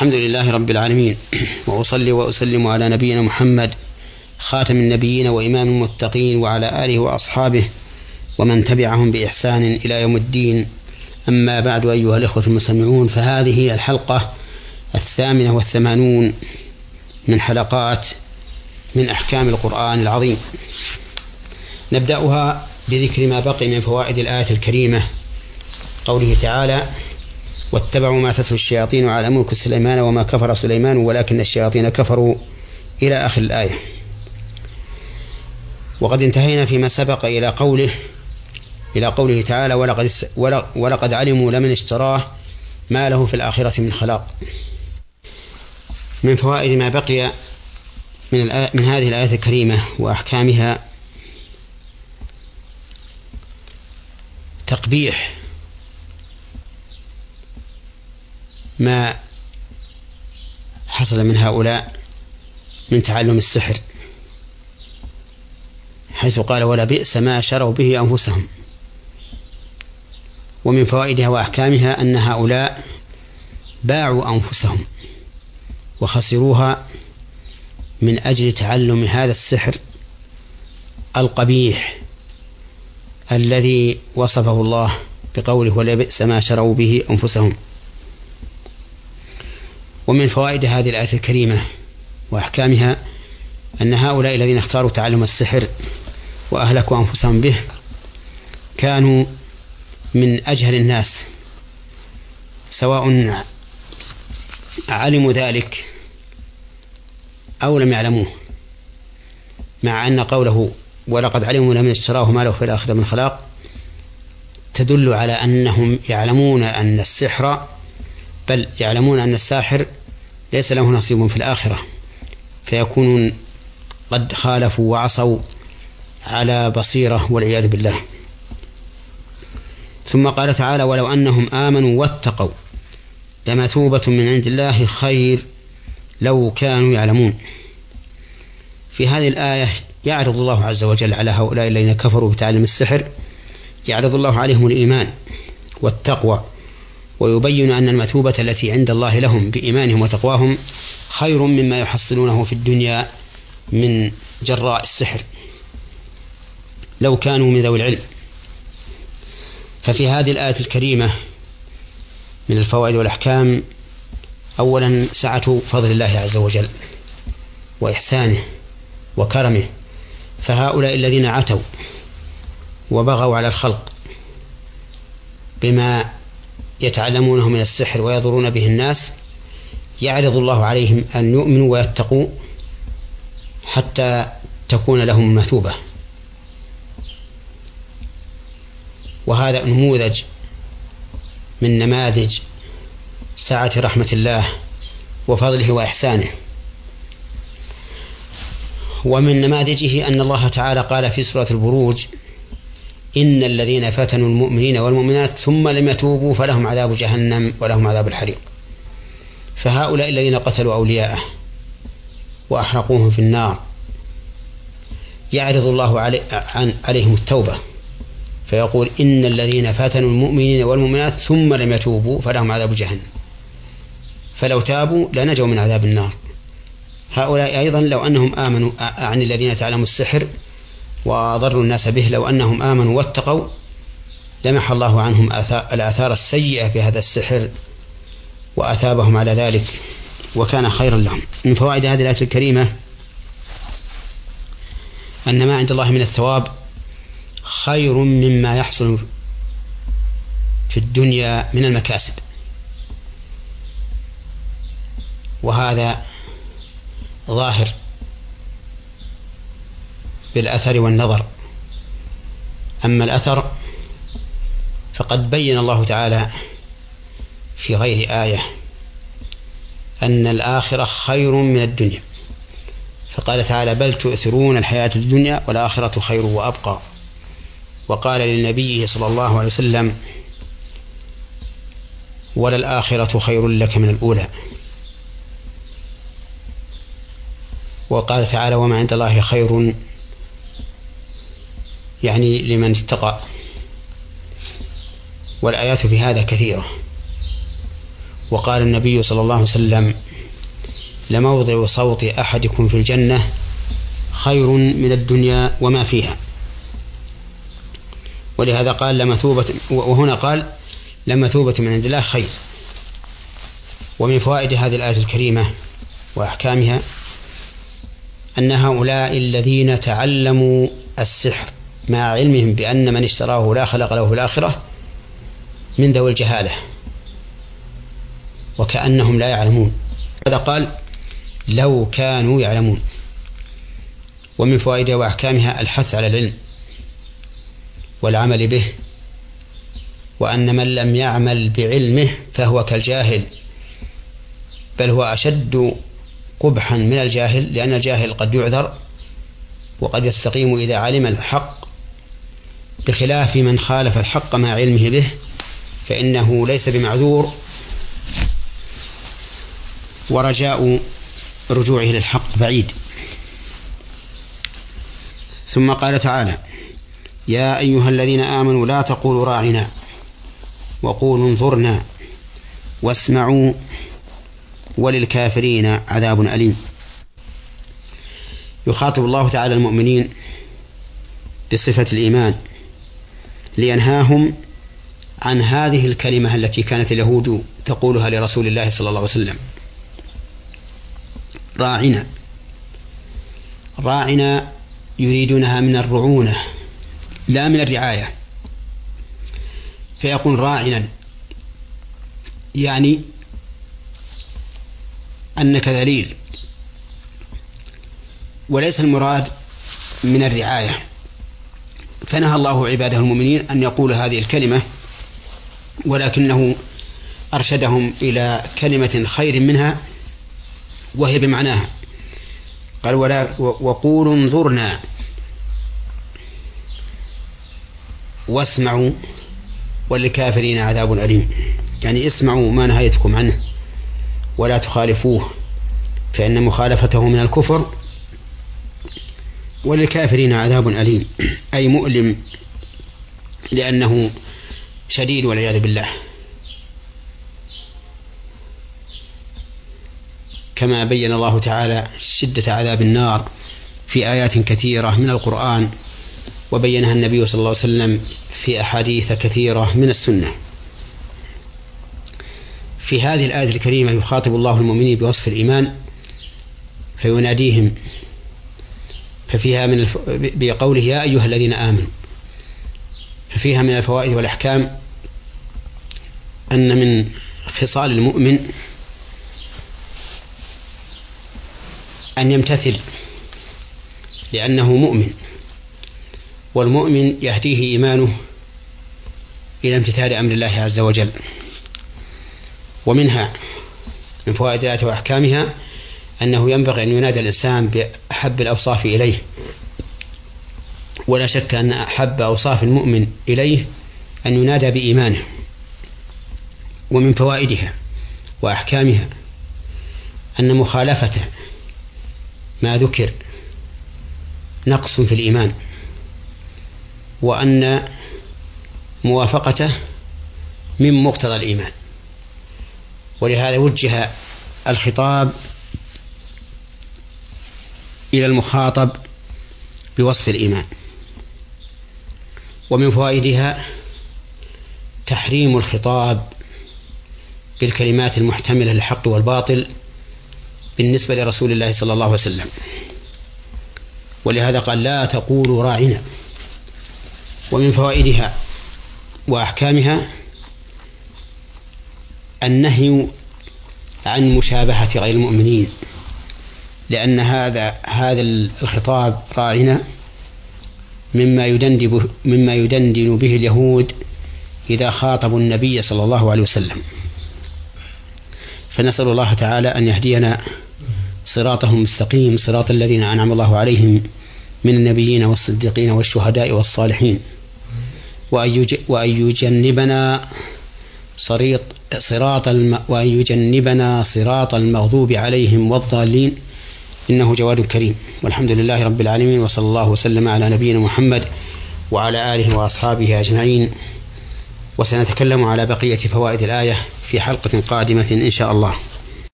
الحمد لله رب العالمين. وأصلي وأسلم على نبينا محمد خاتم النبيين وإمام المتقين وعلى آله وأصحابه ومن تبعهم بإحسان إلى يوم الدين. أما بعد أيها الإخوة المستمعون فهذه هي الحلقة الثامنة والثمانون من حلقات من أحكام القرآن العظيم. نبدأها بذكر ما بقي من فوائد الآية الكريمة قوله تعالى واتبعوا ما تتلو الشياطين على ملك سليمان وما كفر سليمان ولكن الشياطين كفروا إلى آخر الآية. وقد انتهينا فيما سبق إلى قوله إلى قوله تعالى ولقد ولقد علموا لمن اشتراه ما له في الآخرة من خلاق. من فوائد ما بقي من من هذه الآية الكريمة وأحكامها تقبيح ما حصل من هؤلاء من تعلم السحر حيث قال ولا بئس ما شروا به أنفسهم. ومن فوائدها وأحكامها أن هؤلاء باعوا أنفسهم وخسروها من أجل تعلم هذا السحر القبيح الذي وصفه الله بقوله ولا بئس ما شروا به أنفسهم. ومن فوائد هذه الآية الكريمة وأحكامها أن هؤلاء الذين اختاروا تعلم السحر وأهلكوا أنفسهم به كانوا من أجهل الناس سواء علموا ذلك أو لم يعلموه مع أن قوله ولقد علموا لمن اشتراه ما له في الآخرة من خلاق تدل على أنهم يعلمون أن السحر بل يعلمون أن الساحر ليس له نصيب في الآخرة. فيكونون قد خالفوا وعصوا على بصيرة والعياذ بالله. ثم قال تعالى ولو أنهم آمنوا واتقوا لمثوبة من عند الله خير لو كانوا يعلمون. في هذه الآية يعرض الله عز وجل على هؤلاء الذين كفروا بتعلم السحر يعرض الله عليهم الإيمان والتقوى. ويبين أن المثوبة التي عند الله لهم بإيمانهم وتقواهم خير مما يحصلونه في الدنيا من جراء السحر. لو كانوا من ذوي العلم. ففي هذه الآية الكريمة من الفوائد والأحكام أولا سعة فضل الله عز وجل وإحسانه وكرمه. فهؤلاء الذين عتوا وبغوا على الخلق بما يتعلمونه من السحر ويضرون به الناس يعرض الله عليهم أن يؤمنوا ويتقوا حتى تكون لهم مثوبة. وهذا نموذج من نماذج سعة رحمة الله وفضله وإحسانه. ومن نماذجه أن الله تعالى قال في سورة البروج إن الذين فتنوا المؤمنين والمؤمنات ثم لم يتوبوا فلهم عذاب جهنم ولهم عذاب الحريق. فهؤلاء الذين قتلوا أولياءه وأحرقوهم في النار يعرض الله علي عن عليهم التوبة. فيقول إن الذين فتنوا المؤمنين والمؤمنات ثم لم يتوبوا فلهم عذاب جهنم. فلو تابوا لنجوا من عذاب النار. هؤلاء أيضا لو أنهم آمنوا عن الذين تعلموا السحر وأضروا الناس به لو أنهم آمنوا واتقوا لمح الله عنهم الآثار السيئة بهذا السحر وأثابهم على ذلك وكان خيرا لهم. من فوائد هذه الآية الكريمة أن ما عند الله من الثواب خير مما يحصل في الدنيا من المكاسب. وهذا ظاهر. بالأثر والنظر. أما الأثر فقد بين الله تعالى في غير آية أن الآخرة خير من الدنيا. فقال تعالى بل تؤثرون الحياة الدنيا والآخرة خير وأبقى. وقال للنبي صلى الله عليه وسلم وللآخرة خير لك من الأولى. وقال تعالى وما عند الله خير يعني لمن اتقى. والآيات في هذا كثيرة. وقال النبي صلى الله عليه وسلم لموضع صوت أحدكم في الجنة خير من الدنيا وما فيها. ولهذا قال لمثوبة وهنا قال لمثوبة من عند الله خير. ومن فوائد هذه الآية الكريمة وأحكامها أن هؤلاء الذين تعلموا السحر مع علمهم بأن من اشتراه لا خلق له في الآخرة من ذوي الجهالة وكأنهم لا يعلمون. هذا قال لو كانوا يعلمون. ومن فوائدها وأحكامها الحث على العلم والعمل به وأن من لم يعمل بعلمه فهو كالجاهل بل هو أشد قبحا من الجاهل لأن الجاهل قد يعذر وقد يستقيم إذا علم الحق بخلاف من خالف الحق مع علمه به فإنه ليس بمعذور. ورجاء رجوعه للحق بعيد. ثم قال تعالى يا أيها الذين آمنوا لا تقولوا راعنا وقولوا انظرنا واسمعوا وللكافرين عذاب أليم. يخاطب الله تعالى المؤمنين بصفة الإيمان. لينهاهم عن هذه الكلمة التي كانت اليهود تقولها لرسول الله صلى الله عليه وسلم. راعنا. راعنا يريدونها من الرعونة لا من الرعاية. فيكون راعنا يعني أنك ذليل وليس المراد من الرعاية. فنهى الله عباده المؤمنين أن يقول هذه الكلمة ولكنه أرشدهم إلى كلمة خير منها وهي بمعناها قال ولا وقولوا انظرنا واسمعوا وللكافرين عذاب أليم. يعني اسمعوا ما نهيتكم عنه ولا تخالفوه فإن مخالفته من الكفر وللكافرين عذاب أليم. أي مؤلم لأنه شديد والعياذ بالله. كما بين الله تعالى شدة عذاب النار في آيات كثيرة من القرآن وبينها النبي صلى الله عليه وسلم في أحاديث كثيرة من السنة. في هذه الآية الكريمة يخاطب الله المؤمنين بوصف الإيمان فيناديهم ففيها من الف... بقوله يا أيها الذين آمنوا. ففيها من الفوائد والأحكام أن من خصال المؤمن أن يمتثل لأنه مؤمن والمؤمن يهديه إيمانه إلى امتثال أمر الله عز وجل. ومنها من فوائد الآية وأحكامها أنه ينبغي أن ينادى الإنسان بأحب الأوصاف إليه. ولا شك أن أحب أوصاف المؤمن إليه أن ينادى بإيمانه ومن فوائدها وأحكامها أن مخالفة ما ذكر نقص في الإيمان وأن موافقته من مقتضى الإيمان. ولهذا وجه الخطاب إلى المخاطب بوصف الإيمان. ومن فوائدها تحريم الخطاب بالكلمات المحتملة للحق والباطل بالنسبة لرسول الله صلى الله عليه وسلم. ولهذا قال لا تقولوا راعنا. ومن فوائدها وأحكامها النهي عن مشابهة غير المؤمنين. لأن هذا هذا الخطاب راعنا مما يدندن مما يدندن به اليهود إذا خاطبوا النبي صلى الله عليه وسلم فنسأل الله تعالى أن يهدينا صراطهم المستقيم صراط الذين أنعم الله عليهم من النبيين والصديقين والشهداء والصالحين وأن يجنبنا صريط صراط. وأن يجنبنا صراط المغضوب عليهم والضالين إنه جواد كريم. والحمد لله رب العالمين وصلى الله وسلم على نبينا محمد وعلى آله وأصحابه أجمعين. وسنتكلم على بقية فوائد الآية في حلقة قادمة إن شاء الله.